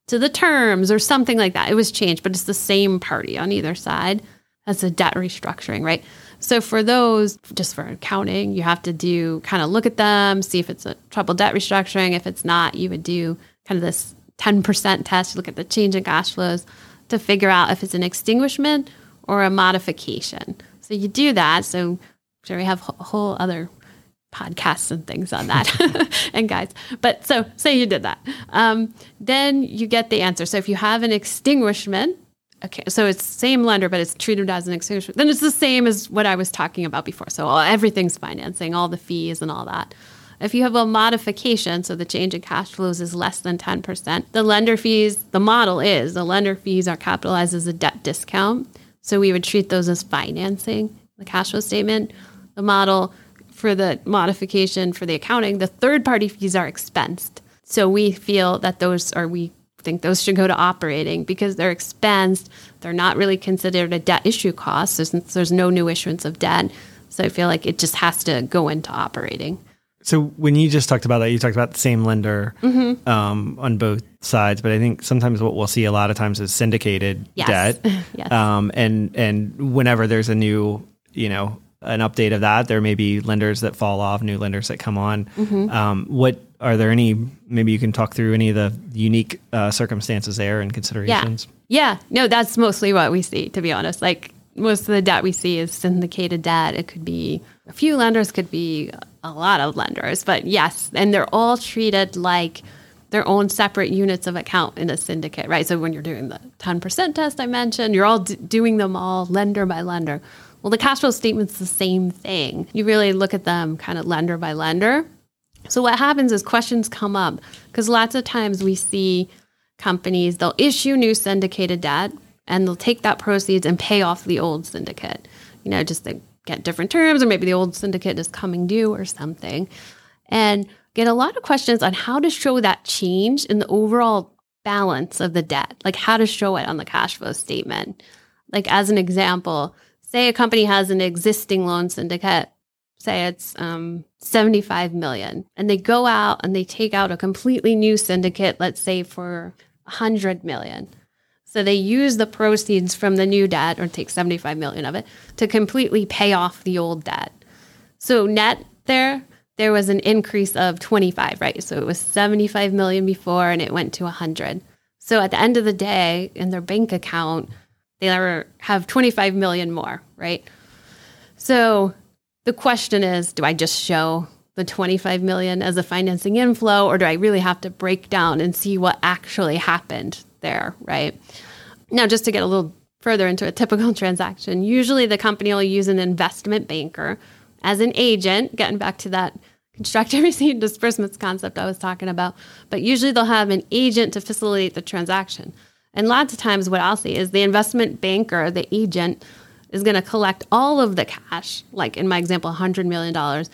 to the terms or something like that. It was changed, but it's the same party on either side. That's a debt restructuring, right? So for those, just for accounting, you have to do kind of look at them, see if it's a troubled debt restructuring. If it's not, you would do kind of this 10% test, look at the change in cash flows to figure out if it's an extinguishment or a modification. So you do that. So sure we have a whole other podcasts and things on that. And guys but so say you did that. Um, then you get the answer. So if you have an extinguishment okay so it's same lender but it's treated as an extinguishment then it's the same as what i was talking about before. So all, everything's financing all the fees and all that. If you have a modification so the change in cash flows is less than 10% the lender fees the model is the lender fees are capitalized as a debt discount. So we would treat those as financing the cash flow statement the model for the modification for the accounting, the third party fees are expensed. So we feel that those are, we think those should go to operating because they're expensed. They're not really considered a debt issue cost. So since there's no new issuance of debt, so I feel like it just has to go into operating. So when you just talked about that, you talked about the same lender mm-hmm. um, on both sides, but I think sometimes what we'll see a lot of times is syndicated yes. debt. yes. Um, and and whenever there's a new, you know, an update of that. There may be lenders that fall off, new lenders that come on. Mm-hmm. Um, what are there any? Maybe you can talk through any of the unique uh, circumstances there and considerations. Yeah. yeah, no, that's mostly what we see. To be honest, like most of the debt we see is syndicated debt. It could be a few lenders, could be a lot of lenders, but yes, and they're all treated like their own separate units of account in a syndicate, right? So when you're doing the 10% test I mentioned, you're all d- doing them all lender by lender. Well, the cash flow statement's the same thing. You really look at them kind of lender by lender. So what happens is questions come up because lots of times we see companies they'll issue new syndicated debt and they'll take that proceeds and pay off the old syndicate. You know, just to get different terms or maybe the old syndicate is coming due or something. And get a lot of questions on how to show that change in the overall balance of the debt, like how to show it on the cash flow statement. Like as an example, say a company has an existing loan syndicate say it's um, 75 million and they go out and they take out a completely new syndicate let's say for 100 million. So they use the proceeds from the new debt or take 75 million of it to completely pay off the old debt. So net there there was an increase of 25 right? So it was 75 million before and it went to 100 so at the end of the day in their bank account they are, have 25 million more, right? So the question is do I just show the 25 million as a financing inflow or do I really have to break down and see what actually happened there, right? Now, just to get a little further into a typical transaction, usually the company will use an investment banker as an agent, getting back to that constructive receipt disbursements concept I was talking about, but usually they'll have an agent to facilitate the transaction. And lots of times, what I'll see is the investment banker, the agent, is going to collect all of the cash, like in my example, $100 million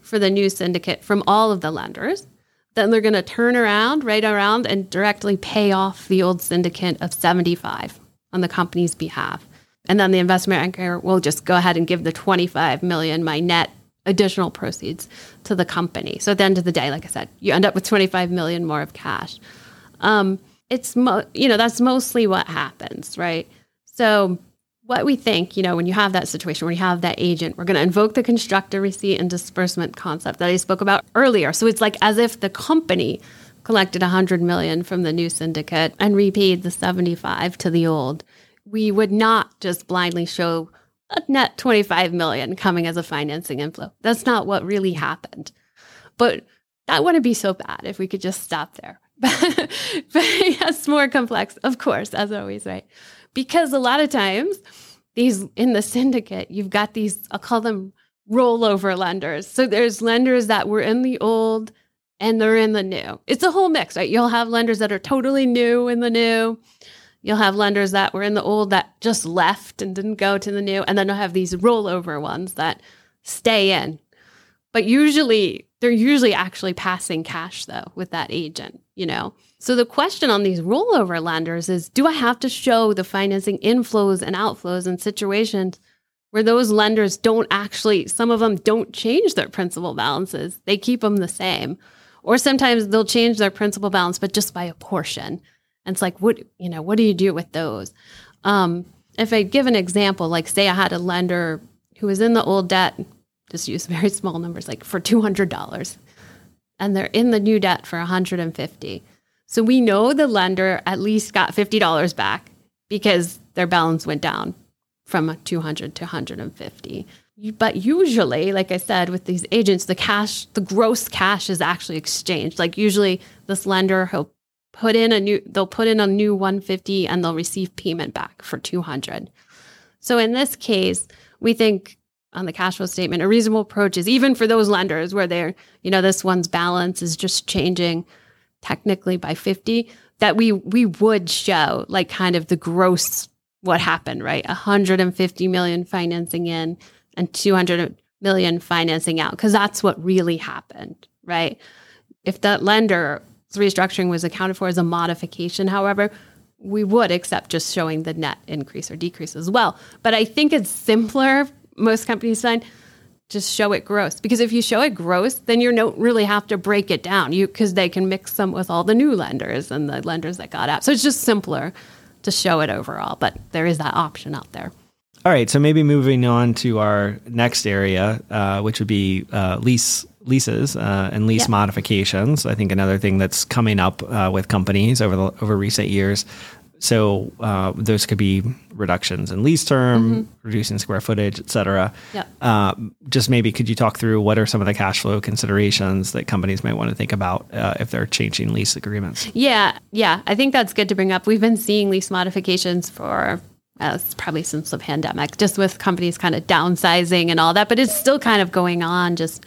for the new syndicate from all of the lenders. Then they're going to turn around, right around, and directly pay off the old syndicate of 75 on the company's behalf. And then the investment banker will just go ahead and give the 25 million, my net additional proceeds to the company. So at the end of the day, like I said, you end up with 25 million more of cash. Um, it's mo- you know that's mostly what happens right? So what we think you know when you have that situation where you have that agent we're going to invoke the constructive receipt and disbursement concept that i spoke about earlier. So it's like as if the company collected 100 million from the new syndicate and repaid the 75 to the old. We would not just blindly show a net 25 million coming as a financing inflow. That's not what really happened. But that wouldn't be so bad if we could just stop there but, yes, more complex, of course, as always, right? Because a lot of times, these in the syndicate, you've got these, I'll call them rollover lenders. So there's lenders that were in the old and they're in the new. It's a whole mix, right? You'll have lenders that are totally new in the new. You'll have lenders that were in the old that just left and didn't go to the new. And then you'll have these rollover ones that stay in. But usually, they're usually actually passing cash though with that agent you know? So the question on these rollover lenders is do I have to show the financing inflows and outflows in situations where those lenders don't actually, some of them don't change their principal balances, they keep them the same. Or sometimes they'll change their principal balance, but just by a portion. And it's like, what, you know, what do you do with those? Um, if I give an example, like say I had a lender who was in the old debt, just use very small numbers, like for two hundred dollars, and they're in the new debt for one hundred and fifty. So we know the lender at least got fifty dollars back because their balance went down from 200 to 150. But usually, like I said, with these agents, the cash, the gross cash is actually exchanged. Like usually this lender, he'll put in a new, they'll put in a new 150 and they'll receive payment back for 200. So in this case, we think on the cash flow statement, a reasonable approach is even for those lenders where they're, you know, this one's balance is just changing technically by 50, that we we would show like kind of the gross what happened, right? 150 million financing in and 200 million financing out because that's what really happened, right? If that lender's restructuring was accounted for as a modification, however, we would accept just showing the net increase or decrease as well. But I think it's simpler. Most companies find just show it gross because if you show it gross, then you don't really have to break it down. You because they can mix them with all the new lenders and the lenders that got out. So it's just simpler to show it overall. But there is that option out there. All right, so maybe moving on to our next area, uh, which would be uh, lease leases uh, and lease yep. modifications. I think another thing that's coming up uh, with companies over the over recent years so uh, those could be reductions in lease term, mm-hmm. reducing square footage, et cetera. Yep. Uh, just maybe could you talk through what are some of the cash flow considerations that companies might want to think about uh, if they're changing lease agreements? Yeah, yeah. I think that's good to bring up. We've been seeing lease modifications for uh, probably since the pandemic, just with companies kind of downsizing and all that, but it's still kind of going on, just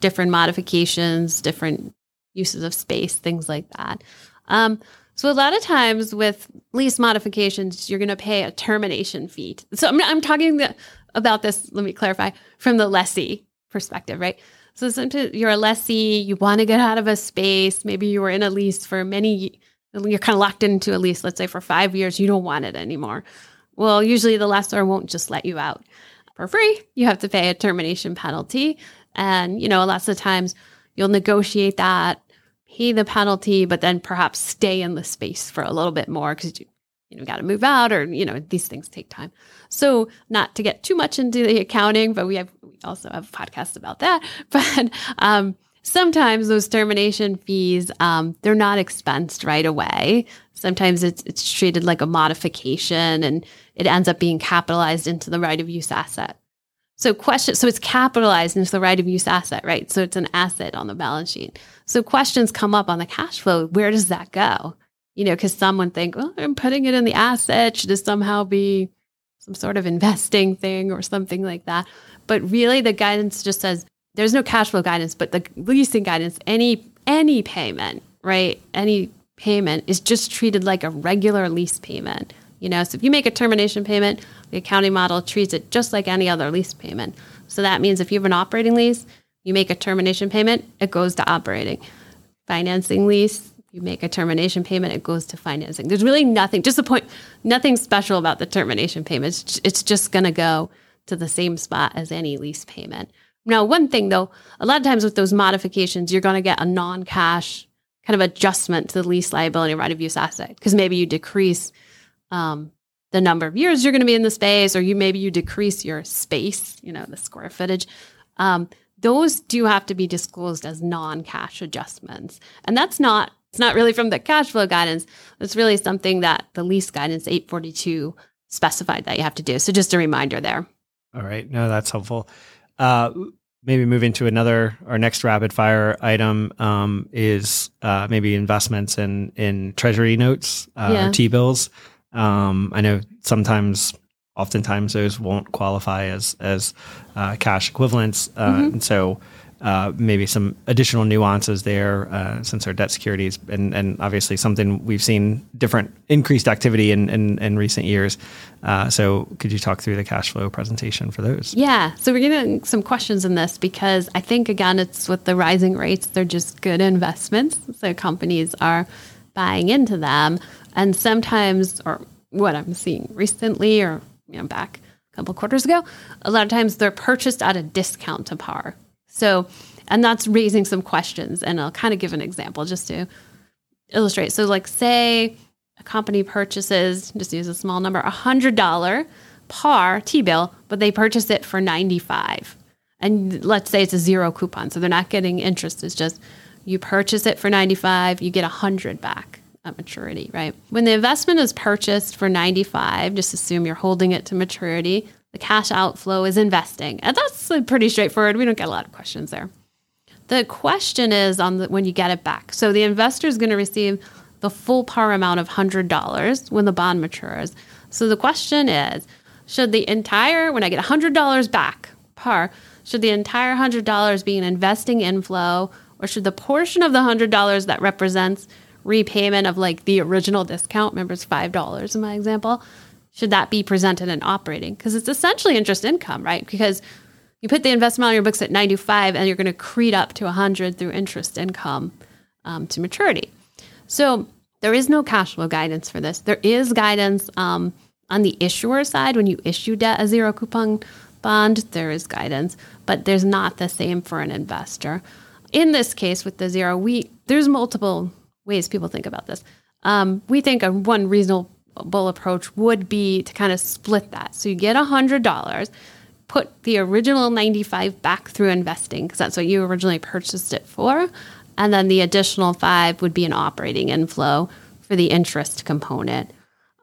different modifications, different uses of space, things like that. Um, so a lot of times with lease modifications, you're going to pay a termination fee. So I'm, I'm talking the, about this. Let me clarify from the lessee perspective, right? So sometimes you're a lessee, you want to get out of a space. Maybe you were in a lease for many. You're kind of locked into a lease. Let's say for five years, you don't want it anymore. Well, usually the lessor won't just let you out for free. You have to pay a termination penalty, and you know lots of times you'll negotiate that pay the penalty, but then perhaps stay in the space for a little bit more because you you know got to move out or you know these things take time. So not to get too much into the accounting, but we have we also have podcasts about that. But um, sometimes those termination fees um, they're not expensed right away. Sometimes it's it's treated like a modification and it ends up being capitalized into the right of use asset. So question so it's capitalized into the right of use asset, right? So it's an asset on the balance sheet. So questions come up on the cash flow. Where does that go? You know, because some would think, well, I'm putting it in the asset. Should it somehow be some sort of investing thing or something like that? But really the guidance just says there's no cash flow guidance, but the leasing guidance, any any payment, right? Any payment is just treated like a regular lease payment. You know, so if you make a termination payment, the accounting model treats it just like any other lease payment. So that means if you have an operating lease, you make a termination payment, it goes to operating. Financing lease, you make a termination payment, it goes to financing. There's really nothing, just a point, nothing special about the termination payment. It's just going to go to the same spot as any lease payment. Now, one thing though, a lot of times with those modifications, you're going to get a non cash kind of adjustment to the lease liability right of use asset because maybe you decrease um, the number of years you're going to be in the space, or you maybe you decrease your space, you know, the square footage. Um, those do have to be disclosed as non-cash adjustments, and that's not it's not really from the cash flow guidance. It's really something that the lease guidance 842 specified that you have to do. So just a reminder there. All right, no, that's helpful. Uh, maybe moving to another our next rapid fire item um, is uh, maybe investments in in treasury notes uh, yeah. or T bills. Um, I know sometimes, oftentimes, those won't qualify as as uh, cash equivalents, uh, mm-hmm. and so uh, maybe some additional nuances there uh, since our debt securities and, and obviously something we've seen different increased activity in, in, in recent years. Uh, so could you talk through the cash flow presentation for those? Yeah. So we're getting some questions in this because I think again, it's with the rising rates, they're just good investments. So companies are buying into them. And sometimes, or what I'm seeing recently, or you know, back a couple quarters ago, a lot of times they're purchased at a discount to par. So, and that's raising some questions. And I'll kind of give an example just to illustrate. So, like, say a company purchases, just use a small number, a $100 par T bill, but they purchase it for 95 and let's say it's a zero coupon so they're not getting interest it's just you purchase it for 95 you get a 100 back at maturity right? When the investment is purchased for 95 just assume you're holding it to maturity the cash outflow is investing. And that's pretty straightforward. We don't get a lot of questions there. The question is on the, when you get it back. So the investor is going to receive the full par amount of $100 when the bond matures. So the question is should the entire when i get $100 back par should the entire $100 be an investing inflow, or should the portion of the $100 that represents repayment of like the original discount, remember it's $5 in my example, should that be presented in operating? Because it's essentially interest income, right? Because you put the investment on your books at 95 and you're going to accrete up to 100 through interest income um, to maturity. So there is no cash flow guidance for this. There is guidance um, on the issuer side when you issue debt a zero coupon bond, there is guidance, but there's not the same for an investor. In this case, with the zero, we there's multiple ways people think about this. Um, we think a one reasonable approach would be to kind of split that. So you get a hundred dollars, put the original ninety five back through investing because that's what you originally purchased it for, and then the additional five would be an operating inflow for the interest component.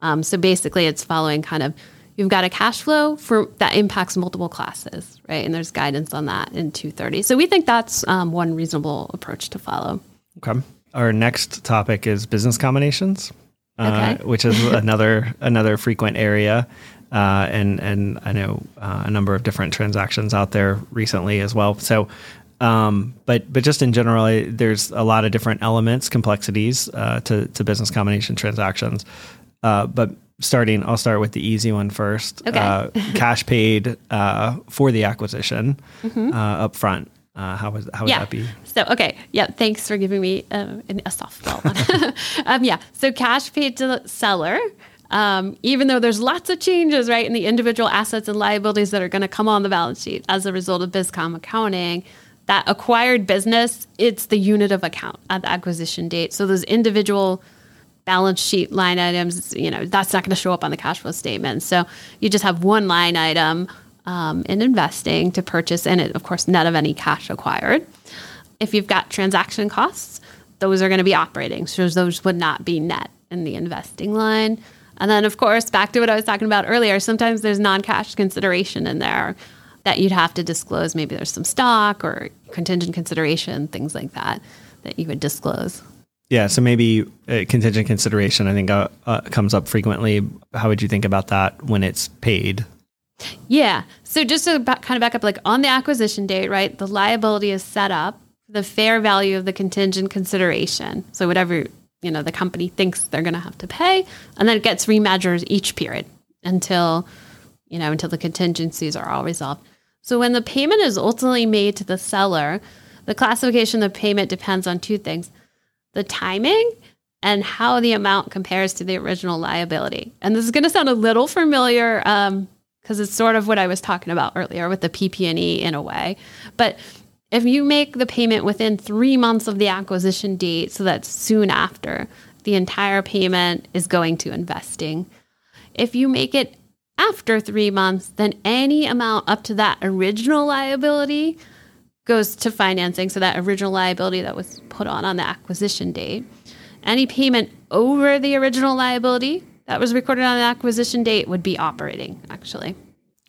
Um, so basically, it's following kind of you've got a cash flow for that impacts multiple classes, right? And there's guidance on that in 230. So we think that's um, one reasonable approach to follow. Okay. Our next topic is business combinations, uh, okay. which is another another frequent area. Uh, and and I know uh, a number of different transactions out there recently as well. So, um, but but just in general, there's a lot of different elements, complexities uh, to to business combination transactions. Uh, but starting, I'll start with the easy one first. Okay. Uh, cash paid uh, for the acquisition mm-hmm. uh, up front. Uh, how was how would yeah. that be? So okay, yeah. Thanks for giving me uh, a softball. um, yeah. So cash paid to the seller. Um, even though there's lots of changes, right, in the individual assets and liabilities that are going to come on the balance sheet as a result of BizCom accounting, that acquired business, it's the unit of account at the acquisition date. So those individual balance sheet line items, you know, that's not going to show up on the cash flow statement. So you just have one line item um, in investing to purchase, and it, of course, net of any cash acquired. If you've got transaction costs, those are going to be operating. So those would not be net in the investing line. And then, of course, back to what I was talking about earlier, sometimes there's non cash consideration in there that you'd have to disclose. Maybe there's some stock or contingent consideration, things like that, that you would disclose. Yeah, so maybe uh, contingent consideration, I think, uh, uh, comes up frequently. How would you think about that when it's paid? Yeah. So just to back, kind of back up, like on the acquisition date, right? The liability is set up the fair value of the contingent consideration. So whatever you know the company thinks they're going to have to pay, and then it gets remeasured each period until you know until the contingencies are all resolved. So when the payment is ultimately made to the seller, the classification of the payment depends on two things the timing and how the amount compares to the original liability. And this is going to sound a little familiar um, because it's sort of what I was talking about earlier with the PP&E in a way. But if you make the payment within three months of the acquisition date, so that's soon after, the entire payment is going to investing. If you make it after three months, then any amount up to that original liability goes to financing. So that original liability that was put on on the acquisition date. Any payment over the original liability that was recorded on the acquisition date would be operating, actually.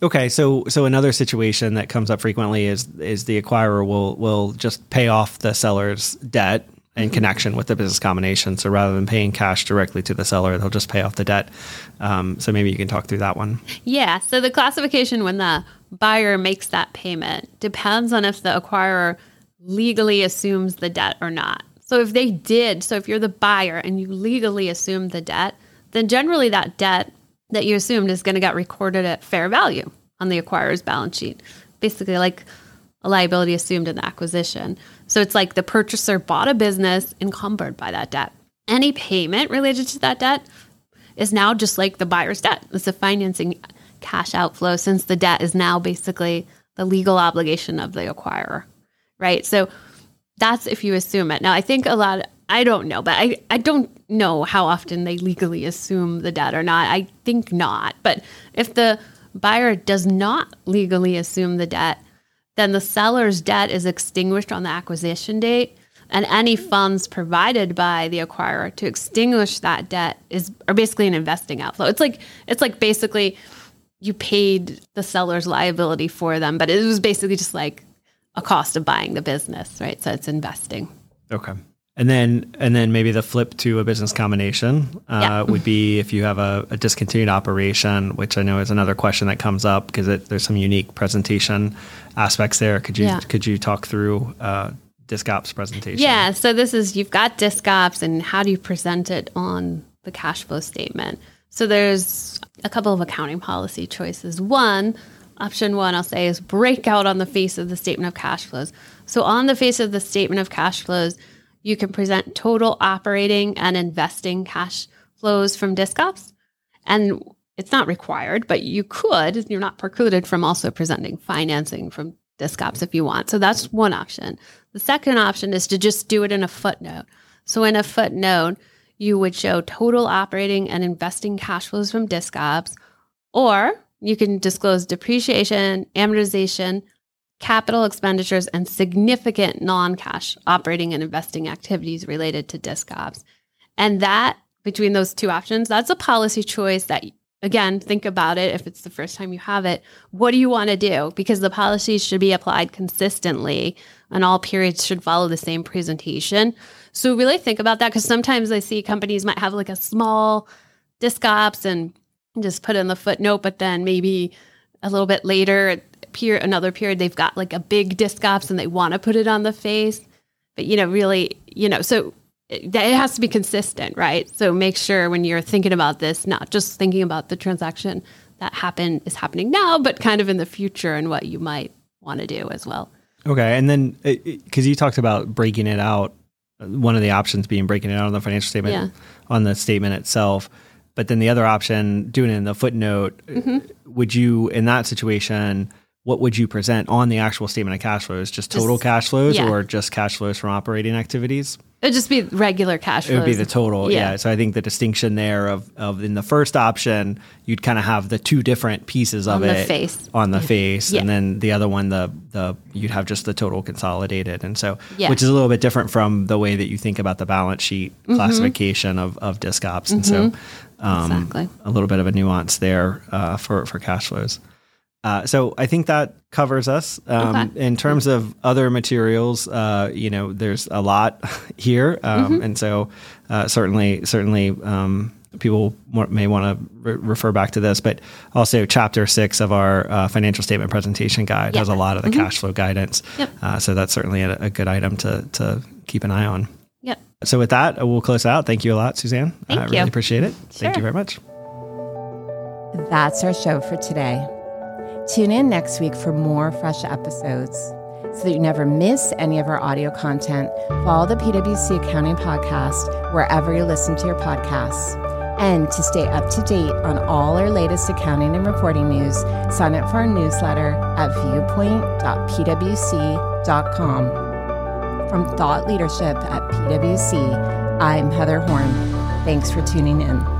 Okay, so so another situation that comes up frequently is is the acquirer will will just pay off the seller's debt in mm-hmm. connection with the business combination. So rather than paying cash directly to the seller, they'll just pay off the debt. Um, so maybe you can talk through that one. Yeah. So the classification when the buyer makes that payment depends on if the acquirer legally assumes the debt or not. So if they did, so if you're the buyer and you legally assume the debt, then generally that debt that you assumed is going to get recorded at fair value on the acquirer's balance sheet. Basically like a liability assumed in the acquisition. So it's like the purchaser bought a business encumbered by that debt. Any payment related to that debt is now just like the buyer's debt. It's a financing cash outflow since the debt is now basically the legal obligation of the acquirer, right? So that's if you assume it. Now, I think a lot I don't know, but I, I don't know how often they legally assume the debt or not. I think not. But if the buyer does not legally assume the debt, then the seller's debt is extinguished on the acquisition date and any funds provided by the acquirer to extinguish that debt is are basically an investing outflow. It's like it's like basically you paid the seller's liability for them, but it was basically just like a cost of buying the business, right? So it's investing. Okay. And then, and then maybe the flip to a business combination uh, yeah. would be if you have a, a, discontinued operation, which I know is another question that comes up because there's some unique presentation aspects there. Could you yeah. could you talk through uh, disc ops presentation? Yeah. So this is you've got disc ops, and how do you present it on the cash flow statement? So there's a couple of accounting policy choices. One, option one, I'll say, is break out on the face of the statement of cash flows. So on the face of the statement of cash flows you can present total operating and investing cash flows from disc ops. And it's not required, but you could, you're not precluded from also presenting financing from disc ops if you want. So that's one option. The second option is to just do it in a footnote. So in a footnote, you would show total operating and investing cash flows from disc ops, or you can disclose depreciation, amortization, capital expenditures, and significant non cash operating and investing activities related to disc ops. And that, between those two options, that's a policy choice that, again, think about it if it's the first time you have it. What do you want to do? Because the policies should be applied consistently and all periods should follow the same presentation. So, really think about that because sometimes I see companies might have like a small disc ops and just put it in the footnote, but then maybe a little bit later period, another period, they've got like a big disc ops and they want to put it on the face. But, you know, really, you know, so it, it has to be consistent, right? So make sure when you're thinking about this, not just thinking about the transaction that happened is happening now, but kind of in the future and what you might want to do as well. Okay. And then, uh, uh, because you talked about breaking it out, uh, one of the options being breaking it out on the financial statement, yeah. on the statement itself. But then the other option, doing it in the footnote, mm-hmm. would you, in that situation, what would you present on the actual statement of cash flows? Just total just, cash flows yeah. or just cash flows from operating activities? It'd just be regular cash flows. It would be the total. Yeah. yeah. So I think the distinction there of, of in the first option, you'd kind of have the two different pieces of on it face. on the face. Yeah. And then the other one, the, the, you'd have just the total consolidated. And so, which is a little bit different from the way that you think about the balance sheet mm-hmm. classification of, of disc ops. And mm-hmm. so, um, exactly. a little bit of a nuance there uh, for, for cash flows. Uh, so I think that covers us. Um, okay. In terms of other materials, uh, you know, there's a lot here, um, mm-hmm. and so uh, certainly, certainly, um, people may want to re- refer back to this. But also, Chapter Six of our uh, financial statement presentation guide yep. has a lot of the mm-hmm. cash flow guidance. Yep. Uh, so that's certainly a, a, good item to to keep an eye on. Yep. So with that, we'll close out. Thank you a lot, Suzanne. Thank I you. really appreciate it. Sure. Thank you very much. That's our show for today. Tune in next week for more fresh episodes. So that you never miss any of our audio content, follow the PwC Accounting Podcast wherever you listen to your podcasts. And to stay up to date on all our latest accounting and reporting news, sign up for our newsletter at viewpoint.pwc.com. From Thought Leadership at PwC, I'm Heather Horn. Thanks for tuning in.